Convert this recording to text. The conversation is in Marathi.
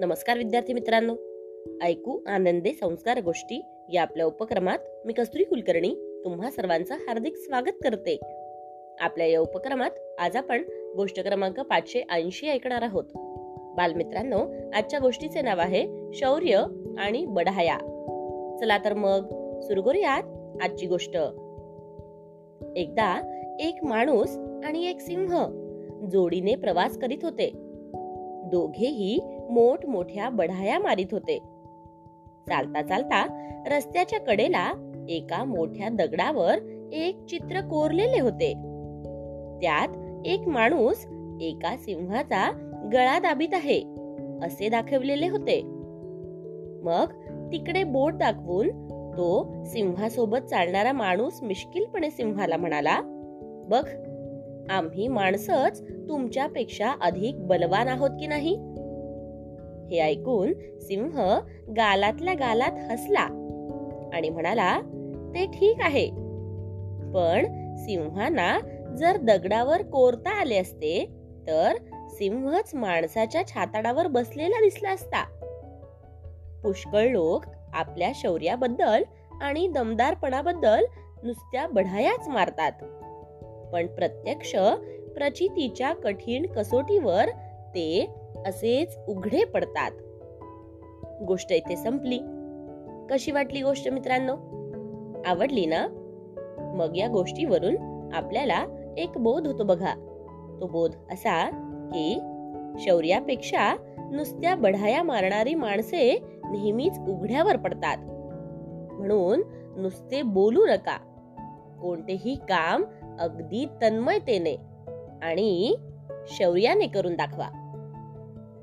नमस्कार विद्यार्थी मित्रांनो. ऐकू आनंदे संस्कार गोष्टी या आपल्या उपक्रमात मी कस्तुरी कुलकर्णी तुम्हा सर्वांचं हार्दिक स्वागत करते. आपल्या या उपक्रमात आज आपण गोष्ट क्रमांक पाचशे ऐंशी ऐकणार आहोत. बालमित्रांनो आजच्या गोष्टीचे नाव आहे शौर्य आणि बढाया. चला तर मग सुरू करूयात आजची गोष्ट. एकदा एक माणूस आणि एक सिंह जोडीने प्रवास करीत होते. दोघेही मोठमोठ्या बढाया मारित होते. चालता चालता रस्त्याच्या कडेला एका मोठ्या दगडावर एक चित्र कोरलेले होते. त्यात एक माणूस एका सिंहाचा गळा दाबीत आहे असे दाखवलेले होते. मग तिकडे बोट दाखवून तो सिंहासोबत चालणारा माणूस मिश्किलपणे सिंहाला म्हणाला बघ आम्ही माणसंच तुमच्यापेक्षा अधिक बलवान आहोत की नाही? हे ऐकून सिंह गालातल्या गालात हसला आणि म्हणाला ते ठीक आहे. पण सिंहांना जर दगडावर कोरता आले असते तर सिंहच माणसाच्या छाताडावर बसलेला दिसला असता. पुष्कळ लोक आपल्या शौर्याबद्दल आणि दमदारपणाबद्दल नुसत्या बढायाच मारतात. पण प्रत्यक्ष प्रचितीच्या कठीण कसोटीवर ते असेच उघडे पडतात. गोष्ट इथे संपली. कशी वाटली गोष्ट मित्रांनो? आवडली ना? मग या गोष्टीवरून आपल्याला एक बोध होतो बघा. तो बोध असा की शौर्यापेक्षा नुसत्या बढाया मारणारी माणसे नेहमीच उघड्यावर पडतात. म्हणून नुसते बोलू नका. कोणतेही काम अगदी तन्मयतेने आणि शौर्याने करून दाखवा.